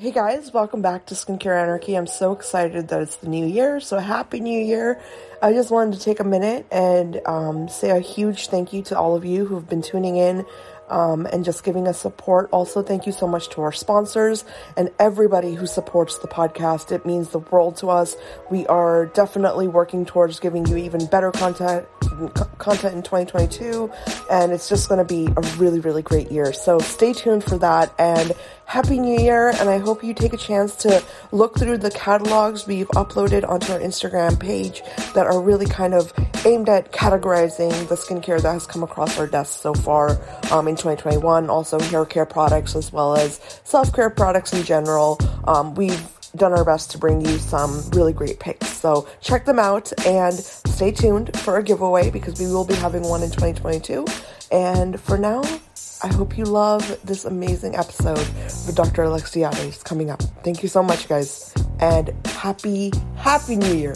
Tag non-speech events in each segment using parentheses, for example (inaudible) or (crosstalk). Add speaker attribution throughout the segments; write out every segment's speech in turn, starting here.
Speaker 1: Hey guys, welcome back to Skincare Anarchy. I'm so excited that it's the new year, so happy new year. I just wanted to take a minute and um, say a huge thank you to all of you who've been tuning in um, and just giving us support. Also, thank you so much to our sponsors and everybody who supports the podcast. It means the world to us. We are definitely working towards giving you even better content content in 2022 and it's just going to be a really really great year. So stay tuned for that and happy new year and i hope you take a chance to look through the catalogs we've uploaded onto our instagram page that are really kind of aimed at categorizing the skincare that has come across our desks so far um, in 2021 also hair care products as well as self-care products in general. Um, we've done our best to bring you some really great picks. So check them out and stay tuned for a giveaway because we will be having one in 2022. And for now, I hope you love this amazing episode with Dr. Alexiades coming up. Thank you so much, guys, and happy, happy New Year.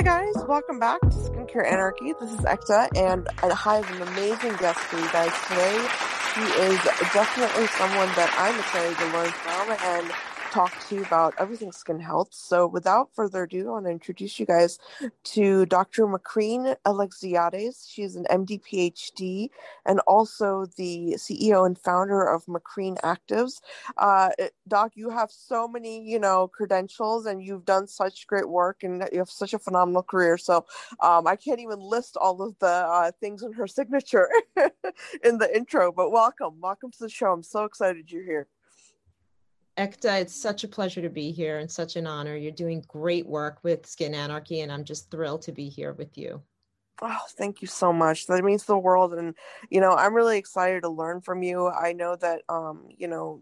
Speaker 1: Hi guys, welcome back to Skincare Anarchy. This is Ekta, and I have an amazing guest for you guys today. He is definitely someone that I'm excited to learn from, and talk to you about everything skin health. So, without further ado, I want to introduce you guys to Dr. Macrene Alexiades. She's an MD PhD and also the CEO and founder of Macrene Actives. Uh, Doc, you have so many, you know, credentials and you've done such great work and you have such a phenomenal career. So, um, I can't even list all of the uh, things in her signature (laughs) in the intro, but welcome. Welcome to the show. I'm so excited you're here.
Speaker 2: Ekta, it's such a pleasure to be here and such an honor. You're doing great work with Skin Anarchy, and I'm just thrilled to be here with you.
Speaker 1: Oh, thank you so much. That means the world. And, you know, I'm really excited to learn from you. I know that, um, you know,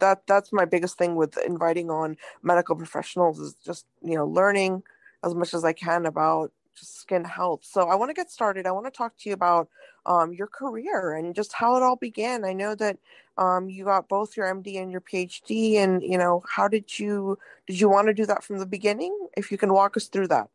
Speaker 1: that that's my biggest thing with inviting on medical professionals is just, you know, learning as much as I can about just skin health. So I want to get started. I want to talk to you about um, your career and just how it all began. I know that um, you got both your MD and your PhD, and you know how did you did you want to do that from the beginning? If you can walk us through that.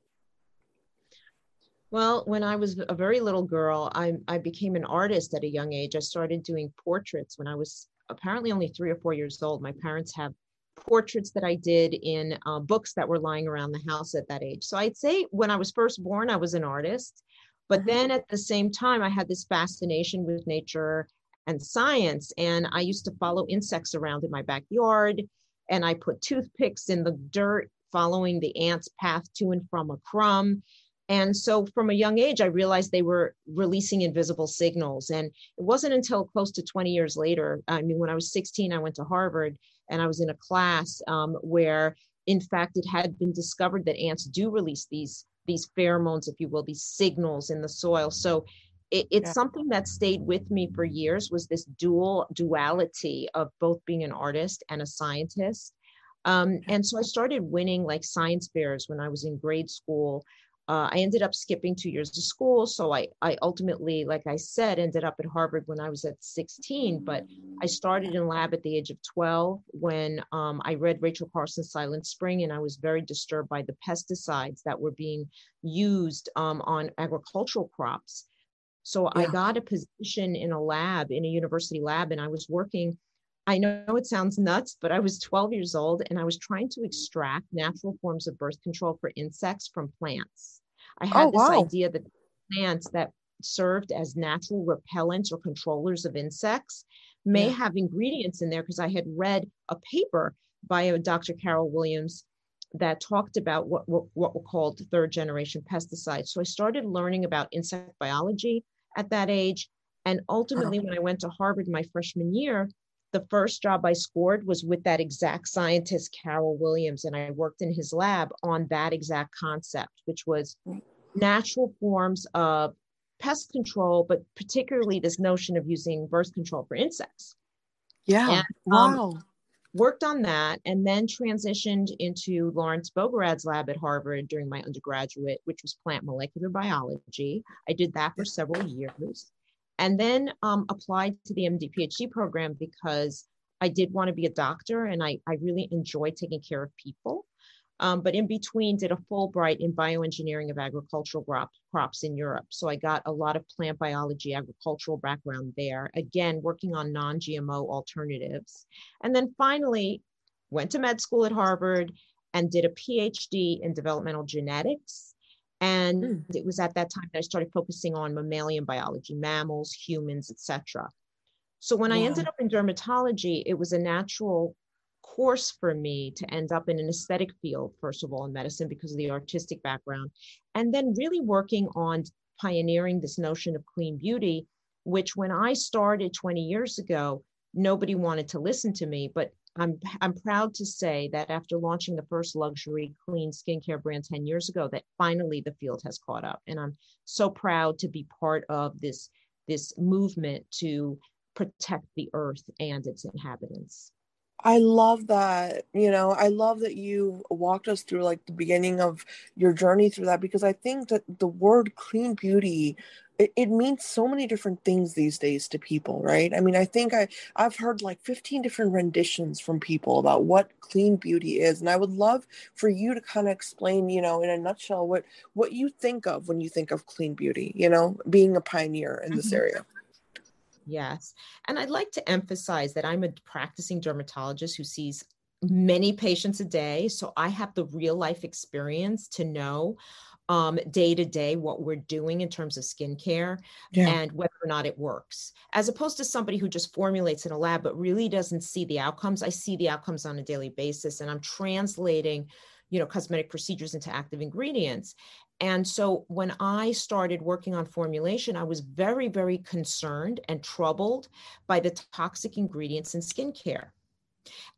Speaker 2: Well, when I was a very little girl, I, I became an artist at a young age. I started doing portraits when I was apparently only three or four years old. My parents have portraits that I did in uh, books that were lying around the house at that age. So I'd say when I was first born, I was an artist. But mm-hmm. then at the same time, I had this fascination with nature and science. And I used to follow insects around in my backyard. And I put toothpicks in the dirt, following the ants' path to and from a crumb. And so from a young age, I realized they were releasing invisible signals. And it wasn't until close to 20 years later, I mean, when I was 16, I went to Harvard and I was in a class um, where, in fact, it had been discovered that ants do release these these pheromones, if you will, these signals in the soil. So it, it's yeah. something that stayed with me for years was this dual duality of both being an artist and a scientist. Um, and so I started winning like science fairs when I was in grade school uh, I ended up skipping two years of school. So I, I ultimately, like I said, ended up at Harvard when I was at 16. But I started in lab at the age of 12 when um, I read Rachel Carson's Silent Spring, and I was very disturbed by the pesticides that were being used um, on agricultural crops. So yeah. I got a position in a lab, in a university lab, and I was working I know it sounds nuts, but I was 12 years old and I was trying to extract natural forms of birth control for insects from plants. I had oh, this idea that plants that served as natural repellents or controllers of insects may yeah. have ingredients in there because I had read a paper by a Dr. Carroll Williams that talked about what, what, what were called third generation pesticides. So I started learning about insect biology at that age. And ultimately, when I went to Harvard my freshman year, the first job I scored was with that exact scientist, Carroll Williams, and I worked in his lab on that exact concept, which was natural forms of pest control, but particularly this notion of using birth control for insects.
Speaker 1: Yeah. And, um, wow.
Speaker 2: Worked on that and then transitioned into Lawrence Bogorad's lab at Harvard during my undergraduate, which was plant molecular biology. I did that for several years and then um, applied to the MD PhD program because I did want to be a doctor and I, I really enjoy taking care of people. Um, but in between, did a Fulbright in bioengineering of agricultural crop, crops in Europe. So I got a lot of plant biology, agricultural background there. Again, working on non-GMO alternatives, and then finally went to med school at Harvard and did a PhD in developmental genetics. And mm. it was at that time that I started focusing on mammalian biology, mammals, humans, etc. So when wow. I ended up in dermatology, it was a natural course for me to end up in an aesthetic field, first of all, in medicine because of the artistic background, and then really working on pioneering this notion of clean beauty, which when I started 20 years ago, nobody wanted to listen to me. But I'm, I'm proud to say that after launching the first luxury clean skincare brand 10 years ago, that finally the field has caught up. And I'm so proud to be part of this, this movement to protect the earth and its inhabitants.
Speaker 1: I love that. You know, I love that you walked us through like the beginning of your journey through that because I think that the word clean beauty it, it means so many different things these days to people, right? I mean, I think I I've heard like 15 different renditions from people about what clean beauty is, and I would love for you to kind of explain, you know, in a nutshell what what you think of when you think of clean beauty, you know, being a pioneer in this mm-hmm. area.
Speaker 2: Yes. And I'd like to emphasize that I'm a practicing dermatologist who sees many patients a day. So I have the real life experience to know um, day to day what we're doing in terms of skincare yeah. and whether or not it works, as opposed to somebody who just formulates in a lab but really doesn't see the outcomes. I see the outcomes on a daily basis and I'm translating you know cosmetic procedures into active ingredients and so when I started working on formulation, I was very, very concerned and troubled by the toxic ingredients in skincare.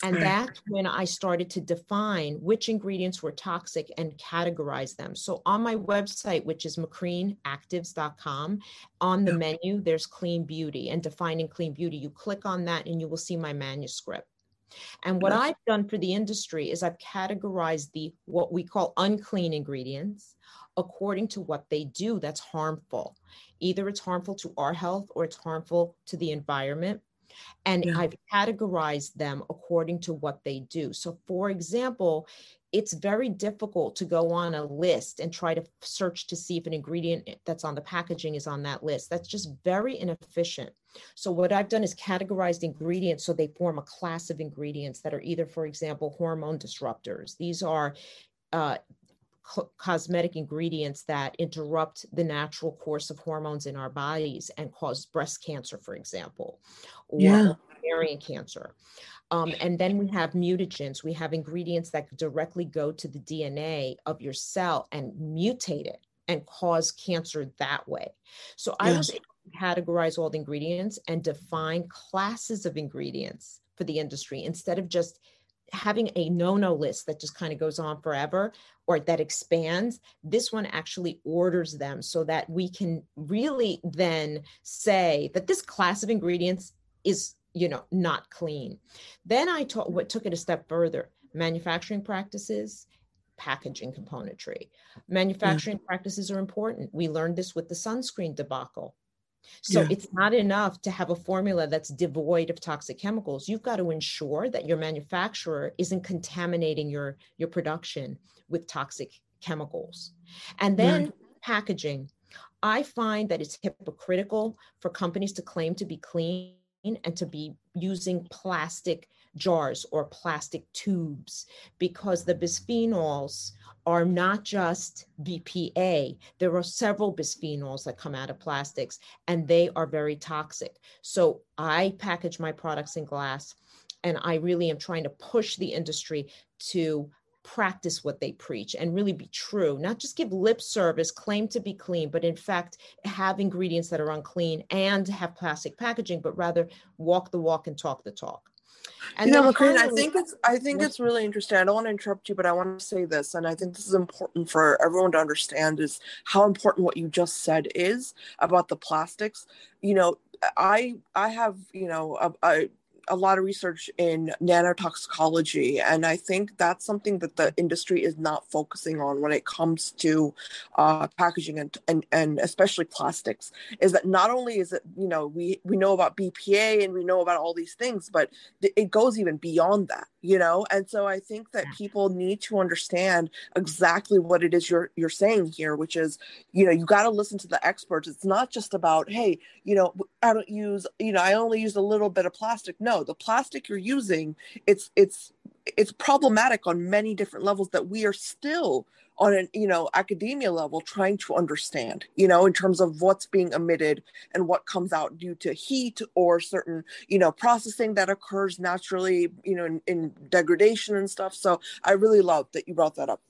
Speaker 2: And that's when I started to define which ingredients were toxic and categorize them. So on my website, which is macreneactives.com, on the menu, there's clean beauty and defining clean beauty. You click on that and you will see my manuscript. And what. I've done for the industry is I've categorized the what we call unclean ingredients according to what they do that's harmful. Either it's harmful to our health or it's harmful to the environment. And yeah. I've categorized them according to what they do. So, for example, it's very difficult to go on a list and try to search to see if an ingredient that's on the packaging is on that list. That's just very inefficient. So, what I've done is categorized ingredients so they form a class of ingredients that are either, for example, hormone disruptors. These are uh, co- cosmetic ingredients that interrupt the natural course of hormones in our bodies and cause breast cancer, for example, or yeah. ovarian cancer. Um, and then we have mutagens. We have ingredients that directly go to the DNA of your cell and mutate it and cause cancer that way. So I was able to categorize all the ingredients and define classes of ingredients for the industry instead of just having a no-no list that just kind of goes on forever or that expands this one actually orders them so that we can really then say that this class of ingredients is you know not clean. Then i taught what took it a step further manufacturing practices packaging componentry. Mm. Manufacturing yeah. practices are important. We learned this with the sunscreen debacle so yeah. it's not enough to have a formula that's devoid of toxic chemicals. You've got to ensure that your manufacturer isn't contaminating your, your production with toxic chemicals. And then right. packaging. I find that it's hypocritical for companies to claim to be clean and to be using plastic jars or plastic tubes because the bisphenols are not just BPA. There are several bisphenols that come out of plastics and they are very toxic. So I package my products in glass and I really am trying to push the industry to practice what they preach and really be true, not just give lip service, claim to be clean, but in fact have ingredients that are unclean and have plastic packaging, but rather walk the walk and talk the talk.
Speaker 1: And you know, I think it's I think it's really interesting. I don't want to interrupt you, but I want to say this, and I think this is important for everyone to understand is how important what you just said is about the plastics. You know, I I have you know a, a a lot of research in nanotoxicology, and I think that's something that the industry is not focusing on when it comes to uh, packaging and, and and especially plastics. Is that not only is it you know we we know about BPA and we know about all these things, but it goes even beyond that, you know. And so I think that people need to understand exactly what it is you're you're saying here, which is you know you got to listen to the experts. It's not just about hey you know I don't use you know I only use a little bit of plastic. No, the plastic you're using it's it's it's problematic on many different levels that we are still on an you know academia level trying to understand you know in terms of what's being emitted and what comes out due to heat or certain you know processing that occurs naturally you know in, in degradation and stuff so i really love that you brought that up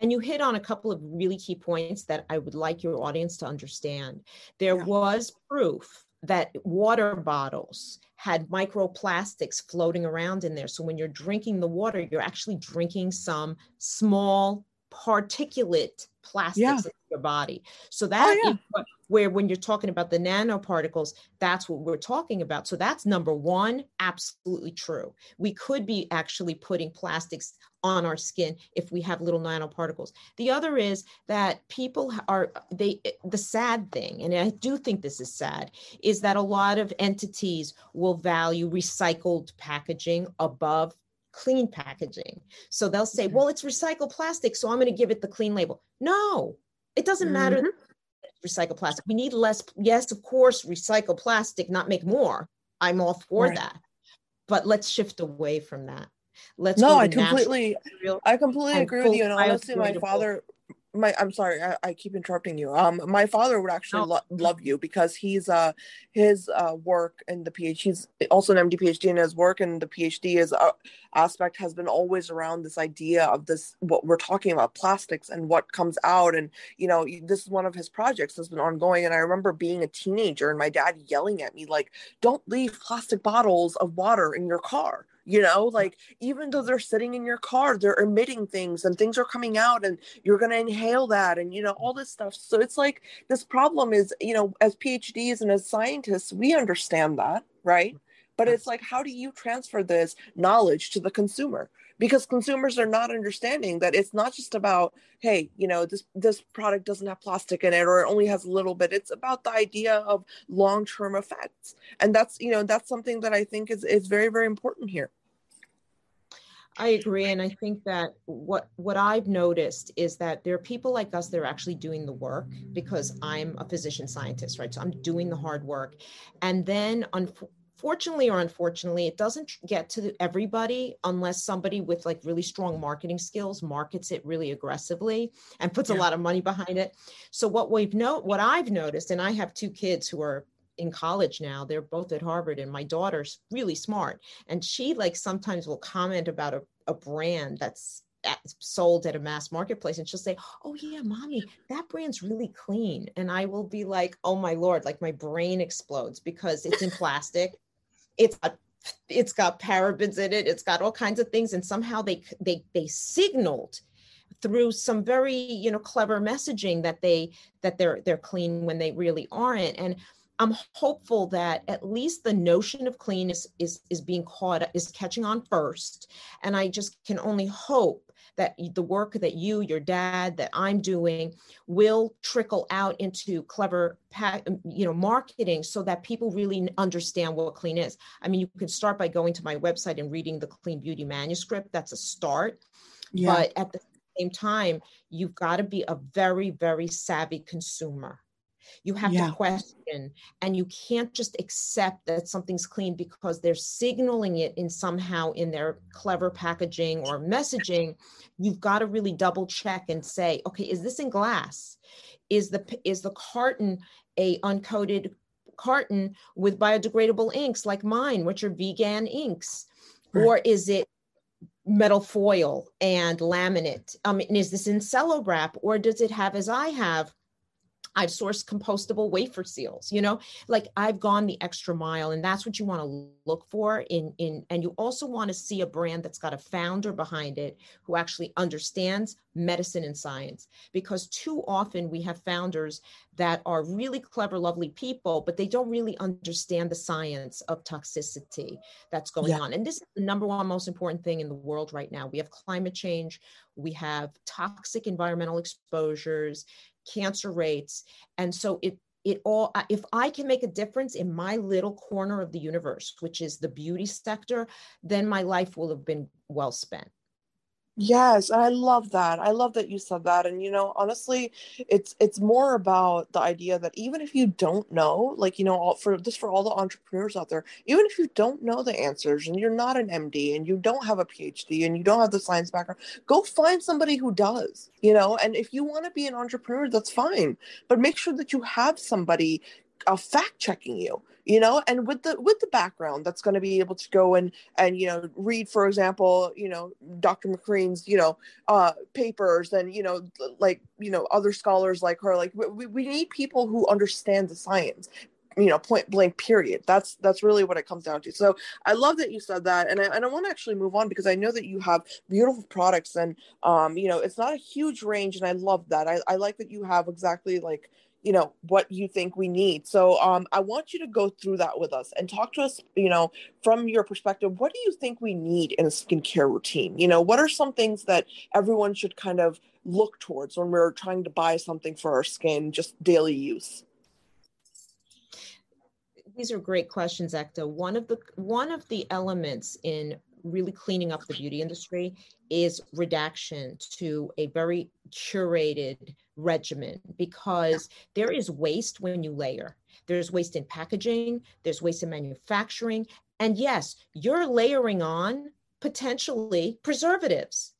Speaker 2: and you hit on a couple of really key points that I would like your audience to understand. There yeah. was proof that water bottles had microplastics floating around in there. So when you're drinking the water, you're actually drinking some small particulate plastics yeah. in your body. So oh, that oh, yeah. where when you're talking about the nanoparticles, that's what we're talking about. So that's number one, absolutely true. We could be actually putting plastics on our skin if we have little nanoparticles. The other is that people are they the sad thing, and I do think this is sad, is that a lot of entities will value recycled packaging above clean packaging. So they'll say, well, it's recycled plastic, so I'm going to give it the clean label. No, it doesn't mm-hmm. matter. Recycled plastic. We need less. Yes, of course, recycle plastic, not make more. I'm all for right. that. But let's shift away from that. Let's
Speaker 1: no, I completely, I completely agree with you. And honestly, my father, my i'm sorry I, I, keep interrupting you. Um my father would actually lo- love you because he's uh his uh work in the phd he's also an md phd in his work and the phd is uh, aspect has been always around this idea of this what we're talking about plastics and what comes out and you know this is one of his projects that's been ongoing and i remember being a teenager and my dad yelling at me like don't leave plastic bottles of water in your car you know like even though they're sitting in your car they're emitting things and things are coming out and you're going to inhale that and you know all this stuff. So it's like this problem is you know as phds and as scientists we understand that right? But it's like how do you transfer this knowledge to the consumer because consumers are not understanding that it's not just about hey you know this this product doesn't have plastic in it or it only has a little bit. It's about the idea of long-term effects. And that's you know that's something that i think is is very very important here.
Speaker 2: I agree, and I think that what what I've noticed is that there are people like us that are actually doing the work because I'm a physician scientist, right? So I'm doing the hard work, and then fortunately or unfortunately, it doesn't get to everybody unless somebody with like really strong marketing skills markets it really aggressively and puts yeah. a lot of money behind it. So what we've know what I've noticed, and I have two kids who are in college now they're both at harvard and my daughter's really smart and she like sometimes will comment about a, a brand that's at, sold at a mass marketplace and she'll say oh yeah mommy that brand's really clean and i will be like oh my lord like my brain explodes because it's in plastic it's got it's got parabens in it it's got all kinds of things and somehow they they they signaled through some very you know clever messaging that they that they're they're clean when they really aren't. And i'm hopeful that at least the notion of clean is is, is being caught is catching on first and i just can only hope that the work that you, your dad, that I'm doing will trickle out into clever, um, you know, marketing so that people really understand what clean is. I mean, you can start by going to my website and reading the Clean Beauty manuscript. That's a start. Yeah. But at the same time, you've got to be a very, very savvy consumer. You have yeah. to question, and you can't just accept that something's clean because they're signaling it in somehow in their clever packaging or messaging. You've got to really double check and say, okay, is this in glass? Is the is the carton a uncoated carton with biodegradable inks like mine, which are vegan inks, right. or is it metal foil and laminate? Um, and is this in cello wrap, or does it have, as I have, I've sourced compostable wafer seals, you know, like I've gone the extra mile and that's what you want to look for in in and you also want to see a brand that's got a founder behind it who actually understands medicine and science. Because too often we have founders that are really clever lovely people but they don't really understand the science of toxicity that's going yeah. on. And this is the number one most important thing in the world right now. We have climate change we have toxic environmental exposures cancer rates. And so it it all if i can make a difference in my little corner of the universe which is the beauty sector then my life will have been well spent
Speaker 1: Yes, and I love that. I love that you said that. And you know, honestly, it's it's more about the idea that even if you don't know, like you know, all, for this for all the entrepreneurs out there, even if you don't know the answers and you're not an MD and you don't have a PhD and you don't have the science background, go find somebody who does. You know, and if you want to be an entrepreneur, that's fine, but make sure that you have somebody uh, fact checking you you know and with the with the background that's going to be able to go and and you know read for example you know dr Macrene's you know uh papers and you know like you know other scholars like her like we, we need people who understand the science you know point blank period. That's that's really what it comes down to. So i love that you said that and i, and I want to actually move on because i know that you have beautiful products and um you know it's not a huge range and i love that. I, I like that you have exactly like you know what you think we need. So um, i want you to go through that with us and talk to us you know from your perspective what do you think we need in a skincare routine? You know what are some things that everyone should kind of look towards when we're trying to buy something for our skin just daily use?
Speaker 2: These are great questions Ekta. one of the one of the elements in really cleaning up the beauty industry is redaction to a very curated regimen because there is waste when you layer. There's waste in packaging, there's waste in manufacturing. And yes, you're layering on potentially preservatives.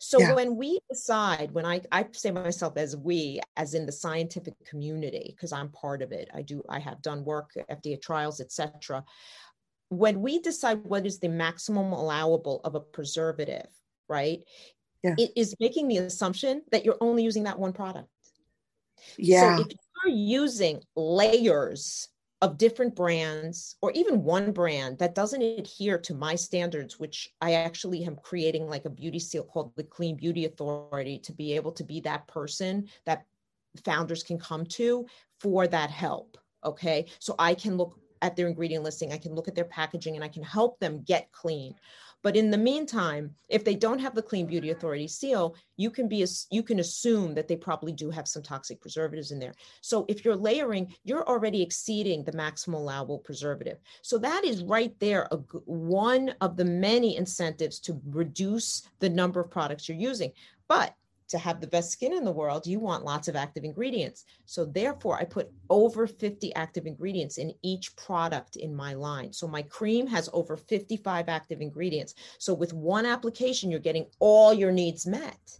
Speaker 2: So yeah. when we decide, when I, I say myself as we, as in the scientific community, because I'm part of it, I do, I have done work, FDA trials, etc when we decide what is the maximum allowable of a preservative, right? Yeah. It is making the assumption that you're only using that one product. Yeah. So if you're using layers of different brands or even one brand that doesn't adhere to my standards, which I actually am creating like a beauty seal called the Clean Beauty Authority to be able to be that person that founders can come to for that help. Okay. So I can look at their ingredient listing, I can look at their packaging and I can help them get clean. But in the meantime, if they don't have the Clean Beauty Authority seal, you can be you can assume that they probably do have some toxic preservatives in there. So if you're layering, you're already exceeding the maximum allowable preservative. So that is right there a, one of the many incentives to reduce the number of products you're using. But to have the best skin in the world, you want lots of active ingredients. So therefore, I put over 50 active ingredients in each product in my line. So my cream has over 55 active ingredients. So with one application, you're getting all your needs met.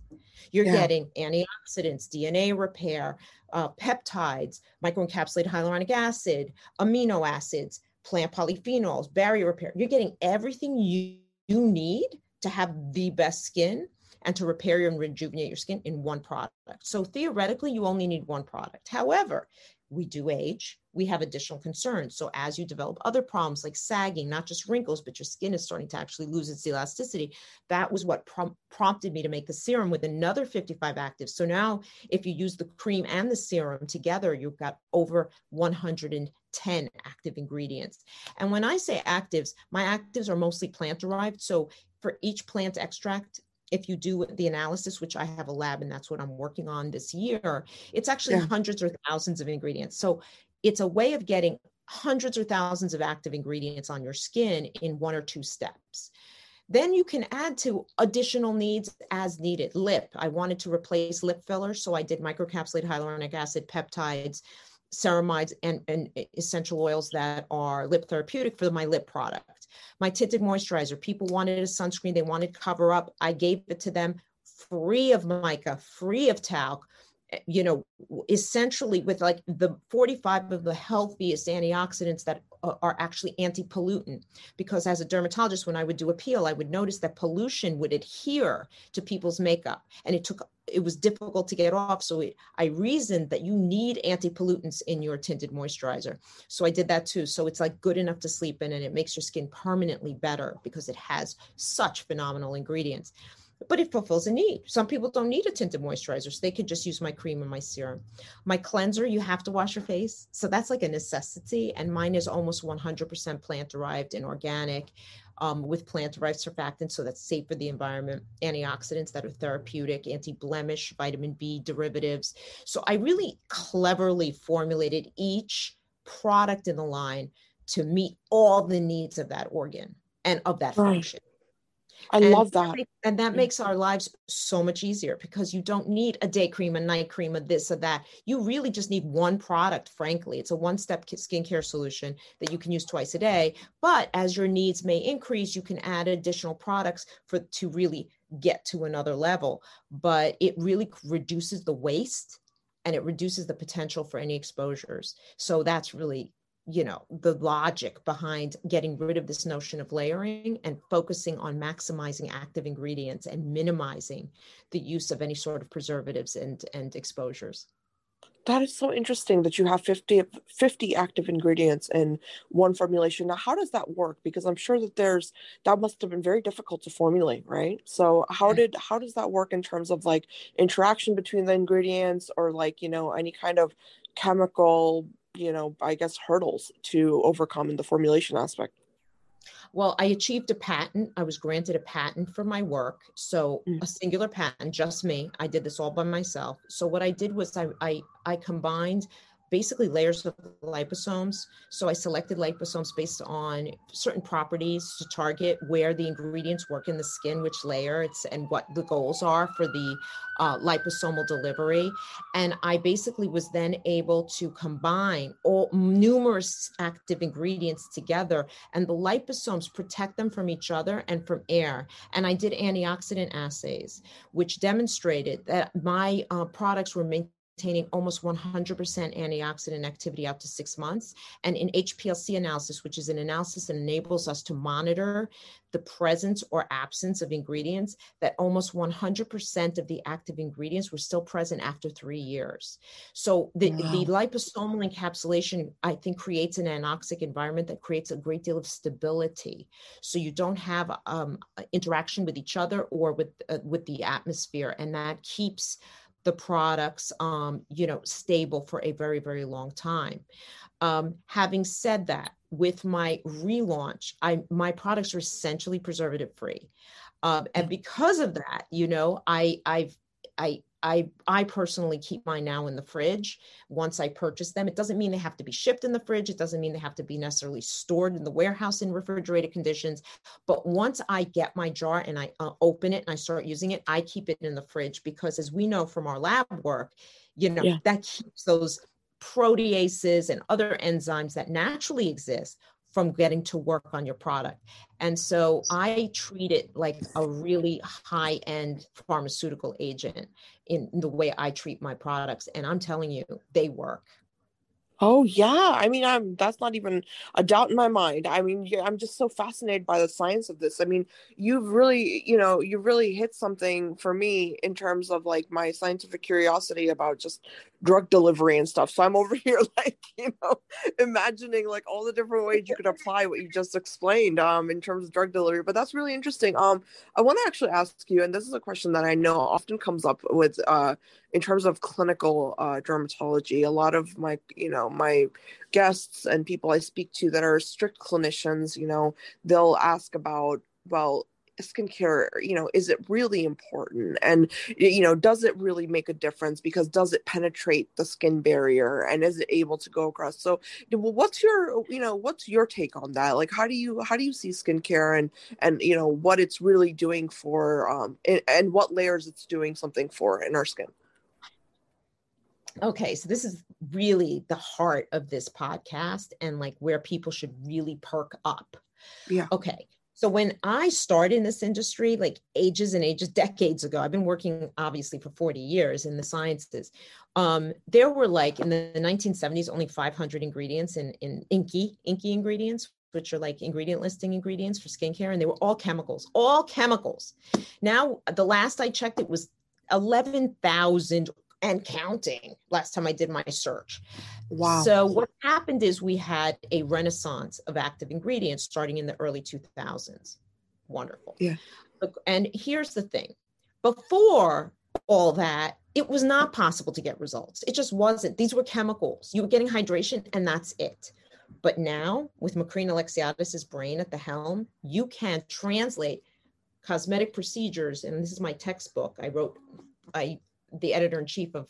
Speaker 2: You're yeah. getting antioxidants, DNA repair, uh, peptides, microencapsulated hyaluronic acid, amino acids, plant polyphenols, barrier repair. You're getting everything you, you need to have the best skin and to repair and rejuvenate your skin in one product. So theoretically, you only need one product. However, we do age, we have additional concerns. So as you develop other problems like sagging, not just wrinkles, but your skin is starting to actually lose its elasticity, that was what prom- prompted me to make the serum with another 55 active. So now if you use the cream and the serum together, you've got over 110 active ingredients. And when I say actives, my actives are mostly plant derived. So for each plant extract, if you do the analysis, which I have a lab and that's what I'm working on this year, it's actually yeah. hundreds or thousands of ingredients. So it's a way of getting hundreds or thousands of active ingredients on your skin in one or two steps. Then you can add to additional needs as needed. Lip, I wanted to replace lip fillers, so I did microcapsulated hyaluronic acid, peptides, ceramides, and, and essential oils that are lip therapeutic for my lip product. My tinted moisturizer, people wanted a sunscreen, they wanted cover up. I gave it to them free of mica, free of talc, Eh, you know essentially with like the 45 of the healthiest antioxidants that are actually anti-pollutant. Because as a dermatologist when i would do a peel i would notice that pollution would adhere to people's makeup. And it took it was difficult to get off. So it, i reasoned that you need anti-pollutants in your tinted moisturizer. So i did that too. So it's like good enough to sleep in and it makes your skin permanently better because it has such phenomenal ingredients but it fulfills a need. Some people don't need a tinted moisturizer, so they could just use my cream and my serum. My cleanser, you have to wash your face. So that's like a necessity. And mine is almost 100% plant derived and organic um, with plant derived surfactants. So that's safe for the environment, antioxidants that are therapeutic, anti blemish, vitamin B derivatives. So I really cleverly formulated each product in the line to meet all the needs of that organ and of that right. function.
Speaker 1: I and love that.
Speaker 2: and that makes our lives so much easier because you don't need a day cream, a night cream, a this or that. You really just need one product, frankly. It's a one step skincare solution that you can use twice a day. But as your needs may increase, you can add additional products for to really get to another level. But it really reduces the waste and it reduces the potential for any exposures. So that's really you know the logic behind getting rid of this notion of layering and focusing on maximizing active ingredients and minimizing the use of any sort of preservatives and and exposures.
Speaker 1: That is so interesting that you have 50, 50 active ingredients in one formulation. Now how does that work? Because i'm sure that there's that must have been very difficult to formulate right? So how did how does that work in terms of like interaction between the ingredients or like you know any kind of chemical you know i guess hurdles to overcome in the formulation aspect.
Speaker 2: Well i achieved a patent. I was granted a patent for my work. So mm. a singular patent just me. I did this all by myself. So what i did was i i, I combined basically layers of liposomes. So I selected liposomes based on certain properties to target where the ingredients work in the skin, which layer it's and what the goals are for the uh, liposomal delivery. And I basically was then able to combine all numerous active ingredients together, and the liposomes protect them from each other and from air. And I did antioxidant assays, which demonstrated that my uh, products were maintaining maintaining almost 100% antioxidant activity out to six months. And in HPLC analysis, which is an analysis that enables us to monitor the presence or absence of ingredients, that almost 100% of the active ingredients were still present after three years. So the, wow. the liposomal encapsulation, I think, creates an anoxic environment that creates a great deal of stability. So you don't have um, interaction with each other or with uh, with the atmosphere, and that keeps the products, um, you know, stable for a very, very long time. Um, having said that, with my relaunch, I my products are essentially preservative free, um, and mm. because of that, you know, I I've I I I personally keep mine now in the fridge once I purchase them. It doesn't mean they have to be shipped in the fridge. It doesn't mean they have to be necessarily stored in the warehouse in refrigerated conditions. But once I get my jar and I uh, open it and I start using it, I keep it in the fridge because as we know from our lab work, you know, yeah. that keeps those proteases and other enzymes that naturally exist from getting to work on your product. And so I treat it like a really high end pharmaceutical agent in the way I treat my products. And I'm telling you, they work.
Speaker 1: Oh yeah, I mean, I'm that's not even a doubt in my mind. I mean, I'm just so fascinated by the science of this. I mean, you've really, you know, you really hit something for me in terms of like my scientific curiosity about just drug delivery and stuff. So I'm over (laughs) here like, you know, imagining like all the different ways you could apply what you just explained um in terms of drug delivery. But that's really interesting. Um I want to actually ask you and this is a question that I know often comes up with uh in terms of clinical uh, dermatology a lot of my you know my guests and people i speak to that are strict clinicians you know they'll ask about well skincare you know is it really important? And you know does it really make a difference? Because does it penetrate the skin barrier? And is it able to go across? So well, what's your you know what's your take on that? Like how do you how do you see skincare and and you know what it's really doing for um and, and what layers it's doing something for in our skin?
Speaker 2: Okay so this is really the heart of this podcast and like where people should really perk up.
Speaker 1: Yeah.
Speaker 2: Okay So when I started in this industry, like ages and ages, (laughs) decades ago, I've been working obviously for 40 years in the sciences. Um, there were like in the 1970s only 500 ingredients in, in inky INCI ingredients, which are like ingredient listing ingredients for skincare, and they were all chemicals, all chemicals. Now, the last I checked, it was 11,000 and counting last time I did my search. Wow. So, what happened is we had a renaissance of active ingredients starting in the early 2000s. Wonderful.
Speaker 1: Yeah.
Speaker 2: And here's the thing before all that, it was not possible to get results. It just wasn't. These were chemicals. You were getting hydration, and that's it. But now, with Macrene Alexiades's brain at the helm, you can translate cosmetic procedures. And this is my textbook. I wrote, I the editor in chief of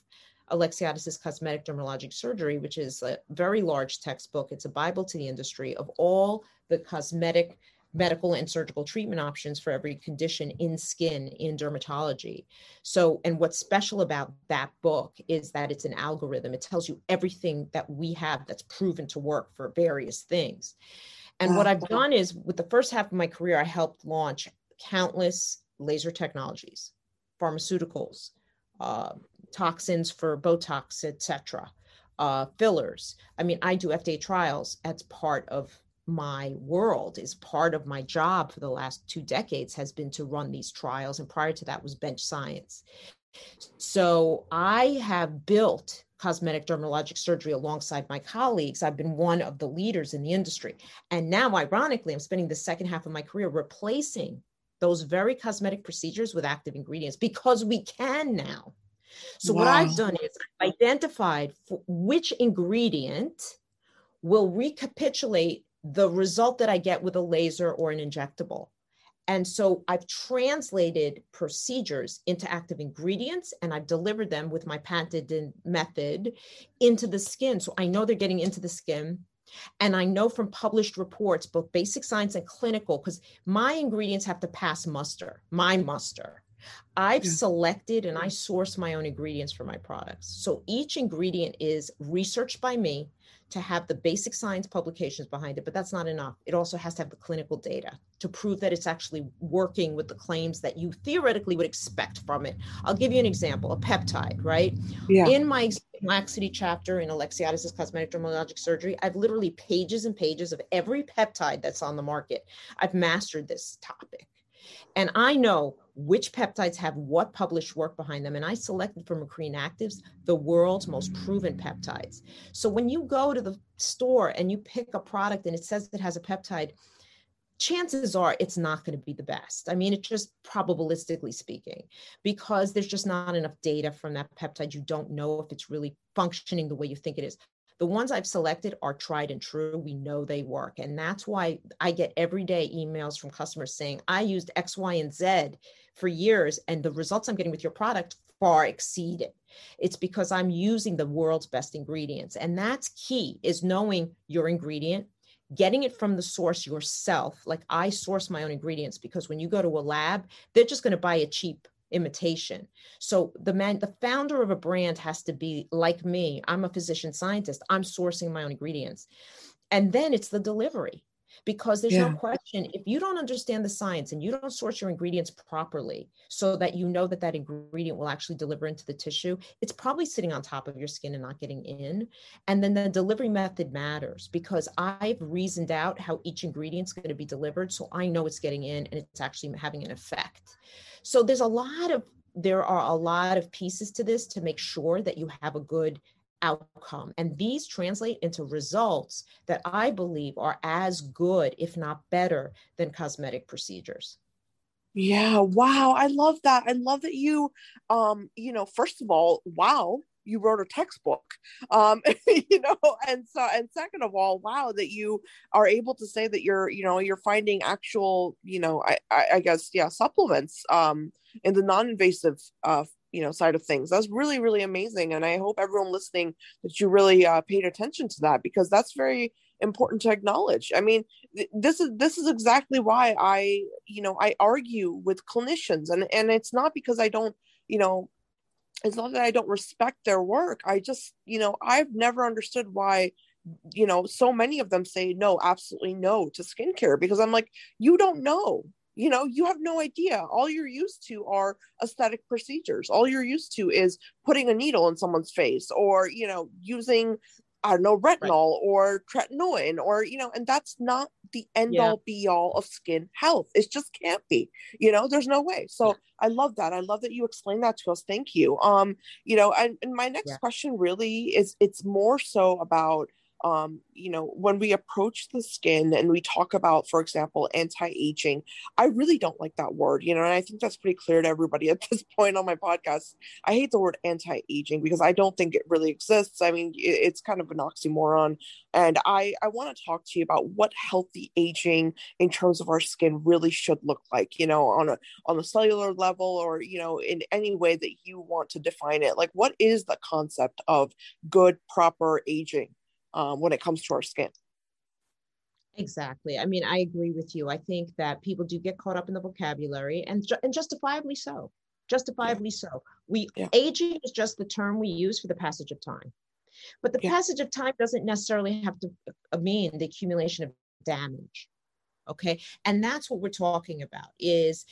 Speaker 2: Alexiades's Cosmetic Dermatologic Surgery, which is a very large textbook. It's a Bible to the industry of all the cosmetic, medical, and surgical treatment options for every condition in skin in dermatology. So, and what's special about that book is that it's an algorithm. It tells you everything that we have that's proven to work for various things. And what I've done is, with the first half of my career, I helped launch countless laser technologies, pharmaceuticals, uh, toxins for Botox, etc., uh, fillers. I mean, I do FDA trials as part of my world is part of my job for the last two decades has been to run these trials and prior to that was bench science so i have built cosmetic dermatologic surgery alongside my colleagues i've been one of the leaders in the industry and now ironically i'm spending the second half of my career replacing those very cosmetic procedures with active ingredients because we can now. So wow. what I've done is I've identified which ingredient will recapitulate the result that I get with a laser or an injectable. And so I've translated procedures into active ingredients and I've delivered them with my patented method into the skin. So I know they're getting into the skin and I know from published reports, both basic science and clinical, because my ingredients have to pass muster, my muster. I've yeah. selected and I source my own ingredients for my products. So each ingredient is researched by me to have the basic science publications behind it, but that's not enough. It also has to have the clinical data to prove that it's actually working with the claims that you theoretically would expect from it. I'll give you an example a peptide, right? Yeah. In my laxity chapter in Alexiades's cosmetic dermatologic surgery, I've literally pages and pages of every peptide that's on the market. I've mastered this topic. And I know which peptides have what published work behind them. And I selected from Macrene Actives the world's most proven peptides. So when you go to the store and you pick a product and it says it has a peptide, chances are it's not going to be the best. I mean, it's just probabilistically speaking, because there's just not enough data from that peptide. You don't know if it's really functioning the way you think it is. The ones I've selected are tried and true. We know they work. And that's why I get everyday emails from customers saying, I used X, Y, and Z for years, and the results I'm getting with your product far exceed it. It's because I'm using the world's best ingredients. And that's key is knowing your ingredient, getting it from the source yourself. Like I source my own ingredients because when you go to a lab, they're just going to buy a cheap imitation. So the man, the founder of a brand has to be like me. I'm a physician scientist. I'm sourcing my own ingredients. And then it's the delivery because there's yeah. no question if you don't understand the science and you don't source your ingredients properly so that you know that that ingredient will actually deliver into the tissue it's probably sitting on top of your skin and not getting in and then the delivery method matters because i've reasoned out how each ingredient's going to be delivered so i know it's getting in and it's actually having an effect so there's a lot of there are a lot of pieces to this to make sure that you have a good outcome. And these translate into results that I believe are as good, if not better, than cosmetic procedures.
Speaker 1: Yeah, wow. I love that. I love that you um, you know, first of all, wow, you wrote a textbook um (laughs) you know and so and second of all wow that you are able to say that you're you know you're finding actual you know i i, I guess yeah supplements um in the non-invasive uh you know side of things that's really really amazing and i hope everyone listening that you really uh, paid attention to that because that's very important to acknowledge i mean th- this is this is exactly why i you know i argue with clinicians and and it's not because i don't you know it's not that I don't respect their work. I just, you know, I've never understood why you know, so many of them say no, absolutely no to skincare because I'm like, you don't know. You know, you have no idea. All you're used to are aesthetic procedures. All you're used to is putting a needle in someone's face or, you know, using I don't know, retinol right. or tretinoin or, you know, and that's not the end yeah. all be all of skin health. It just can't be, you know, there's no way. So yeah. I love that. I love that you explained that to us. Thank you. Um, you know, and, and my next yeah. question really is it's more so about um, you know, when we approach the skin and we talk about, for example, anti-aging, I really don't like that word, you know, and I think that's pretty clear to everybody at (laughs) this point on my podcast. I hate the word anti-aging because I don't think it really exists. I mean, it's kind of an oxymoron. And I, I want to talk to you about what healthy aging in terms of our skin really should look like, you know, on a on a cellular level or, you know, in any way that you want to define it. Like what is the concept of good, proper aging? Um, when it comes to our skin.
Speaker 2: Exactly. I mean, I agree with you. I think that people do get caught up in the vocabulary and, ju- and justifiably so. Justifiably yeah. so. We yeah. aging is just the term we use for the passage of time. But the yeah. passage of time doesn't necessarily have to uh, mean the accumulation of damage. Okay. And that's what we're talking about is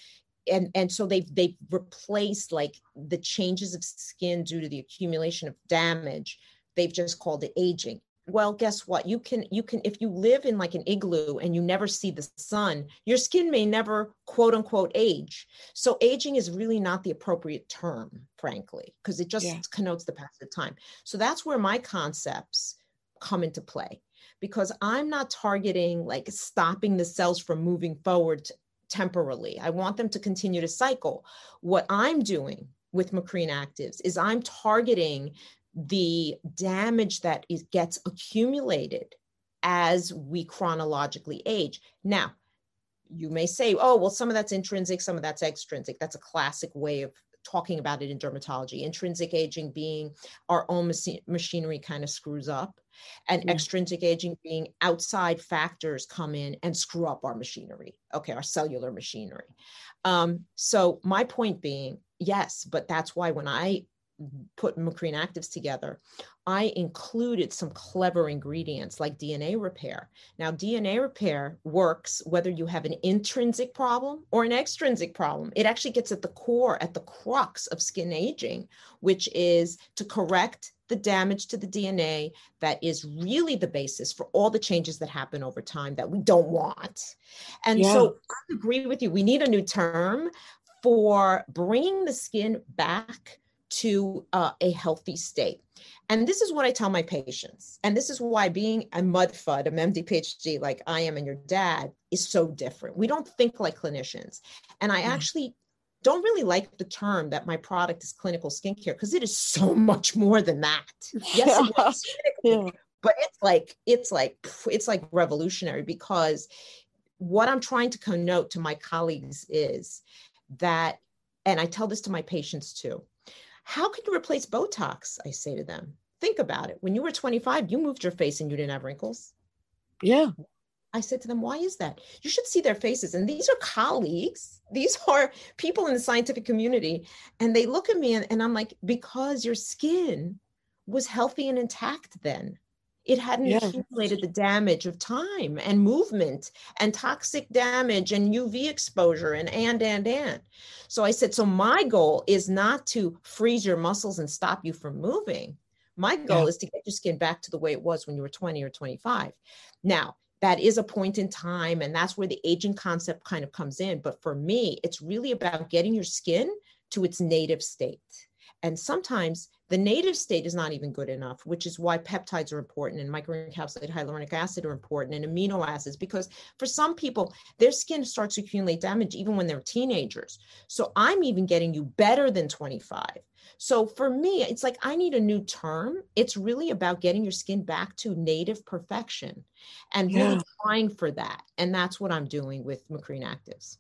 Speaker 2: and and so they've they've replaced like the changes of skin due to the accumulation of damage they've just called it aging well guess what? You can you can if you live in like an igloo and you never see the sun your skin may never quote unquote age. So aging is really not the appropriate term frankly because it just yeah. connotes the passage of time. So that's where my concepts come into play because i'm not targeting like stopping the cells from moving forward temporarily i want them to continue to cycle. What i'm doing with Macrene actives is I'm targeting the damage that is, gets accumulated as we chronologically age. Now, you may say, oh, well, some of that's intrinsic, some of that's extrinsic. That's a classic way of talking about it in dermatology. Intrinsic aging being our own machinery kind of screws up, and extrinsic aging being outside factors come in and screw up our machinery, okay, our cellular machinery. Um, so, my point being, yes, but that's why when I put Macrene actives together, I included some clever ingredients like DNA repair. Now, DNA repair works whether you have an intrinsic problem or an extrinsic problem. It actually gets at the core, at the crux of skin aging, which is to correct the damage to the DNA that is really the basis for all the changes that happen over time that we don't want. And yeah. so I agree with you. We need a new term for bringing the skin back to uh, a healthy state. And this is what I tell my patients. And this is why being a mud FUD, a MD PhD like I am and your dad, is so different. We don't think like clinicians. And I mm. actually don't really like the term that my product is clinical skincare because it is so (laughs) much more than that. Yes, (laughs) yeah. but it's like it's like it's like revolutionary because what I'm trying to connote to my colleagues is that, and I tell this to my patients too how can you replace Botox? I say to them. Think about it. When you were 25, you moved your face and you didn't have wrinkles.
Speaker 1: Yeah.
Speaker 2: I said to them, why is that? You should see their faces. And these are colleagues, these (laughs) are people in the scientific community. And they look at me and, and I'm like, because your skin was healthy and intact then. It hadn't yeah. accumulated the damage of time and movement and toxic damage and UV exposure and and and and. So I said, so my goal is not to freeze your muscles and stop you from moving. My goal yeah. is to get your skin back to the way it was when you were 20 or 25. Now, that is a point in time, and that's where the aging concept kind of comes in. But for me, it's really about getting your skin to its native state. And sometimes the native state is not even good enough, which is why peptides are important and microencapsulated hyaluronic acid are important and amino acids, because for some people, their skin starts to accumulate damage even when they're teenagers. So I'm even getting you better than 25. So for me, it's like I need a new term. It's really about getting your skin back to native perfection and really trying for that. And that's what I'm doing with Macrene Actives.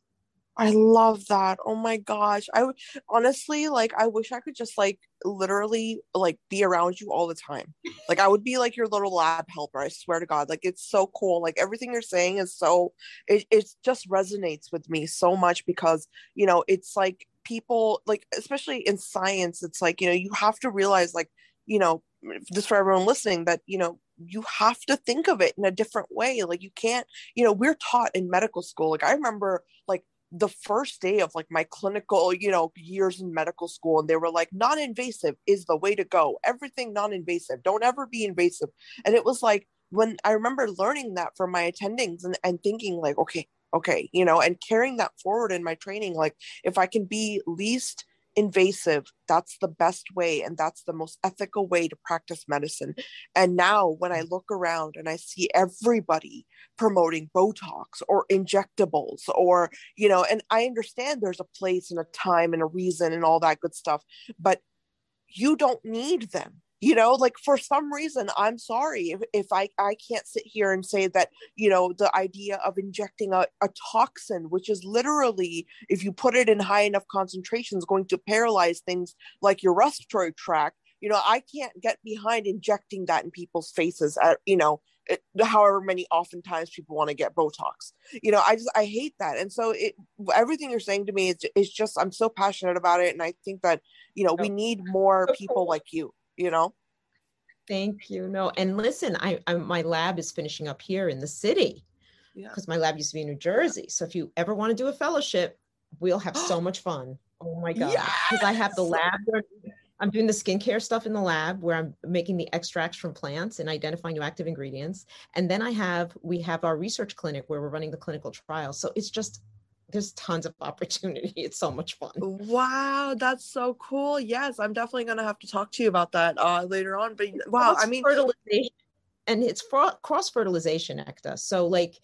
Speaker 1: I love that. Oh my gosh. I would honestly like I wish I could just like literally like be around you all the time. Like I would be like your little lab helper. I swear to God. Like it's so cool. Like everything you're saying is so it it just resonates with me so much because, you know, it's like people like especially in science it's like, you know, you have to realize like, you know, just for everyone listening that, you know, you have to think of it in a different way like you can't you know we're taught in medical school like i remember like the first day of like my clinical you know years in medical school and they were like non-invasive is the way to go. Everything non-invasive. Don't ever be invasive. And it was like when i remember learning that from my attendings and, and thinking like okay okay you know and carrying that forward in my training like if i can be least invasive. That's the best way and that's the most ethical way to practice medicine. And now when i look around and i see everybody promoting botox or injectables or you know and i understand there's a place and a time and a reason and all that good stuff but you don't need them you know like for some reason i'm sorry if, if i i can't sit here and say that you know the idea of injecting a, a toxin which is literally if you put it in high enough concentrations going to paralyze things like your respiratory tract you know i can't get behind injecting that in people's faces at you know however many oftentimes people want to get botox. You know i just i hate that. And so it everything you're saying to me is, is just i'm so passionate about it and i think that you know we need more people like you you know?
Speaker 2: Thank you. No and listen i, I my lab is finishing up here in the city because yeah. my lab used to be in new jersey. So if you ever want to do a fellowship we'll have so (gasps) much fun. Oh my god. Because yes! i have the lab i'm doing the skincare stuff in the lab where i'm making the extracts from plants and identifying new active ingredients. And then i have we have our research clinic where we're running the clinical trials. So it's just there's tons of opportunity. (laughs) It's so much fun.
Speaker 1: Wow, that's so cool. Yes, I'm definitely gonna have to talk to you about that uh, later on. But wow, cross I mean,
Speaker 2: fertilization, and it's cross fertilization, Ekta. So like,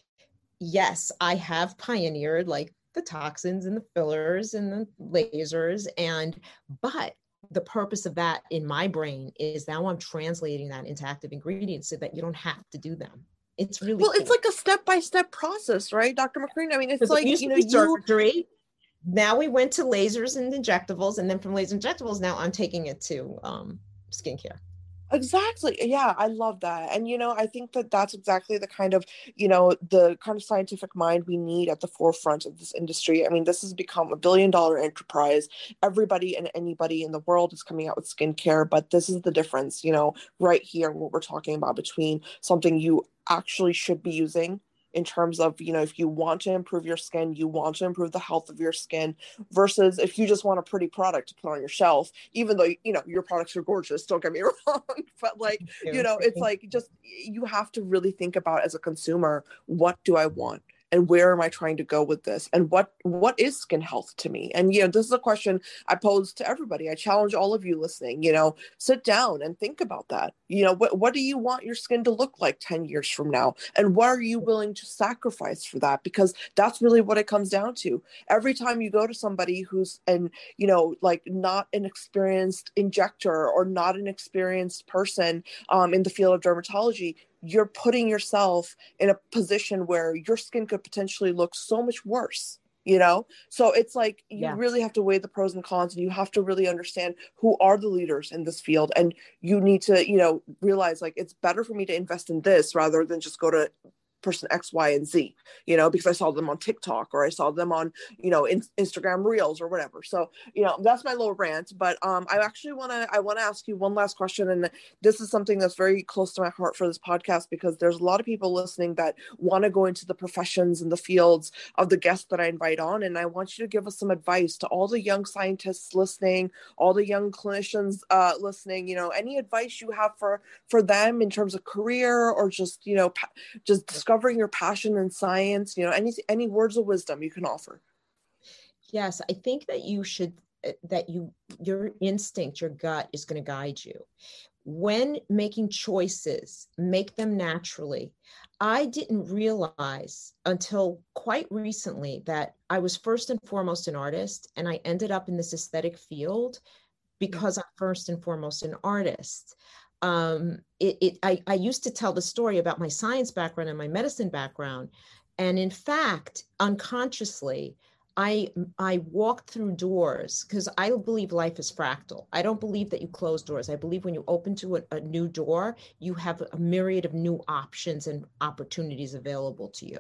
Speaker 2: yes, I have pioneered like the toxins and the fillers and the lasers, and but the purpose of that in my brain is now I'm translating that into active ingredients so that you don't have to do them it's really
Speaker 1: well cool. it's like a step-by-step process right dr Macrene i mean it's like you know
Speaker 2: surgery you... now we went to lasers and injectables and then from laser injectables now i'm taking it to um, skincare
Speaker 1: exactly yeah i love that and you know i think that that's exactly the kind of you know the kind of scientific mind we need at the forefront of this industry i mean this has become a billion dollar enterprise everybody and anybody in the world is coming out with skincare but this is the difference you know right here what we're talking about between something you actually should be using in terms of you know if you want to improve your skin you want to improve the health of your skin versus if you just want a pretty product to put on your shelf even though you know your products are gorgeous don't get me (laughs) wrong but like you. know it's like just you have to really think about as a consumer what do i want and where am i trying to go with this? And what what is skin health to me? And you know this is a question i pose to everybody. I challenge all of you listening you know sit down and think about that. You know what, what do you want your skin to look like 10 years from now? And what are you willing to sacrifice for that? Because that's really what it comes down to. Every time you go to somebody who's and you know like not an experienced injector or not an experienced person um, in the field of dermatology you're putting yourself in a position where your skin could potentially look so much worse you know so it's like you yeah. really have to weigh the pros and cons and you have to really understand who are the leaders in this field and you need to you know realize like it's better for me to invest in this rather than just go to person X, Y, and Z, you know, because I saw them on TikTok or I saw them on, you know, in, Instagram Reels or whatever. So, you know, that's my little rant. But um, I actually want to I want to ask you one last question, and this is something that's very close to my heart for this podcast because there's a lot of people listening that want to go into the professions and the fields of the guests that I invite on, and I want you to give us some advice to all the young scientists listening, all the young clinicians uh, listening. You know, any advice you have for for them in terms of career or just you know just discovering your passion in science you know any any words of wisdom you can offer.
Speaker 2: Yes i think that you should uh, that you your instinct your gut is going to guide you. When making choices make them naturally. I didn't realize until quite recently that i was first and foremost an artist and i ended up in this aesthetic field because i'm first and foremost an artist um, it, it I, I used to tell the story about my science background and my medicine background. And in fact, unconsciously, I I walked through doors because I believe life is fractal. I don't believe that you close doors. I believe when you open to a, a, new door, you have a myriad of new options and opportunities available to you.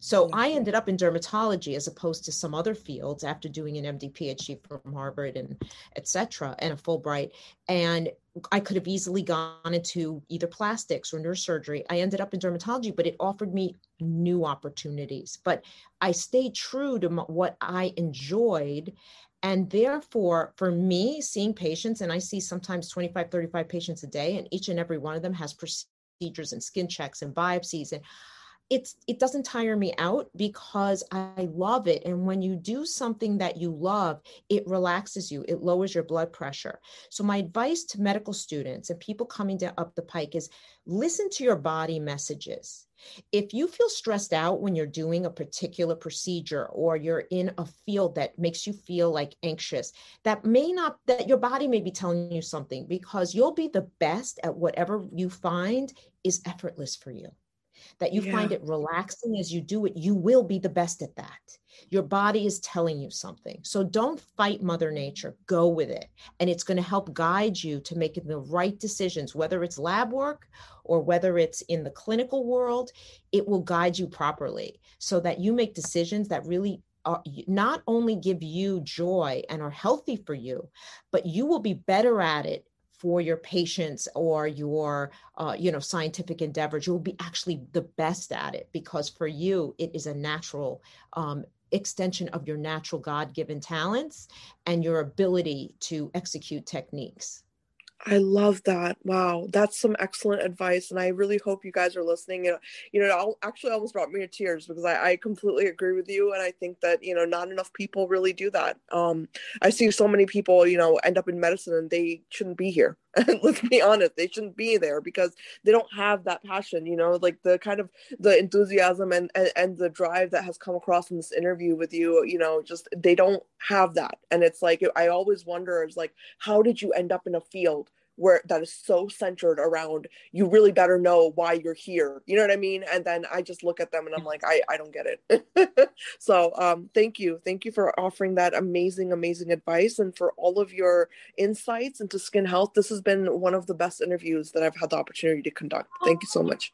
Speaker 2: So I ended up in dermatology as opposed to some other fields after doing an MD PhD from Harvard and etc. and a Fulbright. And I could have easily gone into either plastics or neurosurgery. I ended up in dermatology, but it offered me new opportunities. But I stayed true to what I enjoyed. And therefore, for me, seeing patients, and I see sometimes 25, 35 patients a day, and each and every one of them has procedures and skin checks and biopsies. And it's it doesn't tire me out because I love it. And when you do something that you love, it relaxes you, it lowers your blood pressure. So my advice to medical students and people coming down up the pike is listen to your body messages. If you feel stressed out when you're doing a particular procedure or you're in a field that makes you feel like anxious, that may not, that your body may be telling you something because you'll be the best at whatever you find is effortless for you that you yeah. find it relaxing as you do it, you will be the best at that. Your body is telling you something. So don't fight Mother Nature, go with it. And it's going to help guide you to making the right decisions, whether it's lab work or whether it's in the clinical world, it will guide you properly so that you make decisions that really are, not only give you joy and are healthy for you, but you will be better at it for your patients or your uh, you know scientific endeavors you'll be actually the best at it because for you it is a natural um, extension of your natural god-given talents and your ability to execute techniques
Speaker 1: I love that. Wow, that's some excellent advice, and I really hope you guys are listening. You know, you know, it actually almost brought me to tears because I, I completely agree with you, and I think that you know, not enough people really do that. Um, I see so many people, you know, end up in medicine and they shouldn't be here. (laughs) Let's be honest, they shouldn't be there because they don't have that passion. You know, like the kind of the enthusiasm and and, and the drive that has come across in this interview with you. You know, just they don't have that, and it's like I always wonder, is like, how did you end up in a field? Where that is so centered around you really better know why you're here. You know what i mean? And then i just look at them and i'm like i, I don't get it. (laughs) So um, thank you. Thank you for offering that amazing amazing advice and for all of your insights into skin health. This has been one of the best interviews that i've had the opportunity to conduct. Thank you so much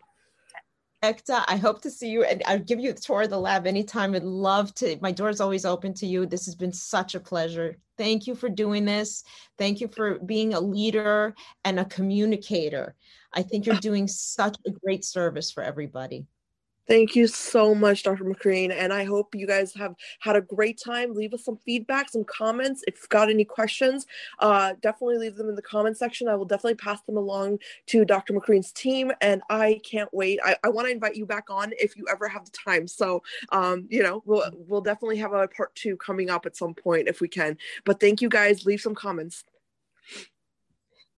Speaker 2: Ekta, I hope to see you and I'll give you a tour of the lab anytime. I'd love to. My door is always open to you. This has been such a pleasure. Thank you for doing this. Thank you for being a leader and a communicator. I think you're (laughs) doing such a great service for everybody.
Speaker 1: Thank you so much, Dr. Macrene. And I hope you guys have had a great time. Leave us some feedback, some comments. If you've got any questions, uh, definitely leave them in the comment section. I will definitely pass them along to Dr. Macrene's team. And I can't wait. I, I want to invite you back on if you ever have the time. So, um, you know, we'll, we'll definitely have a part two coming up at some point if we can. But thank you guys. Leave some comments.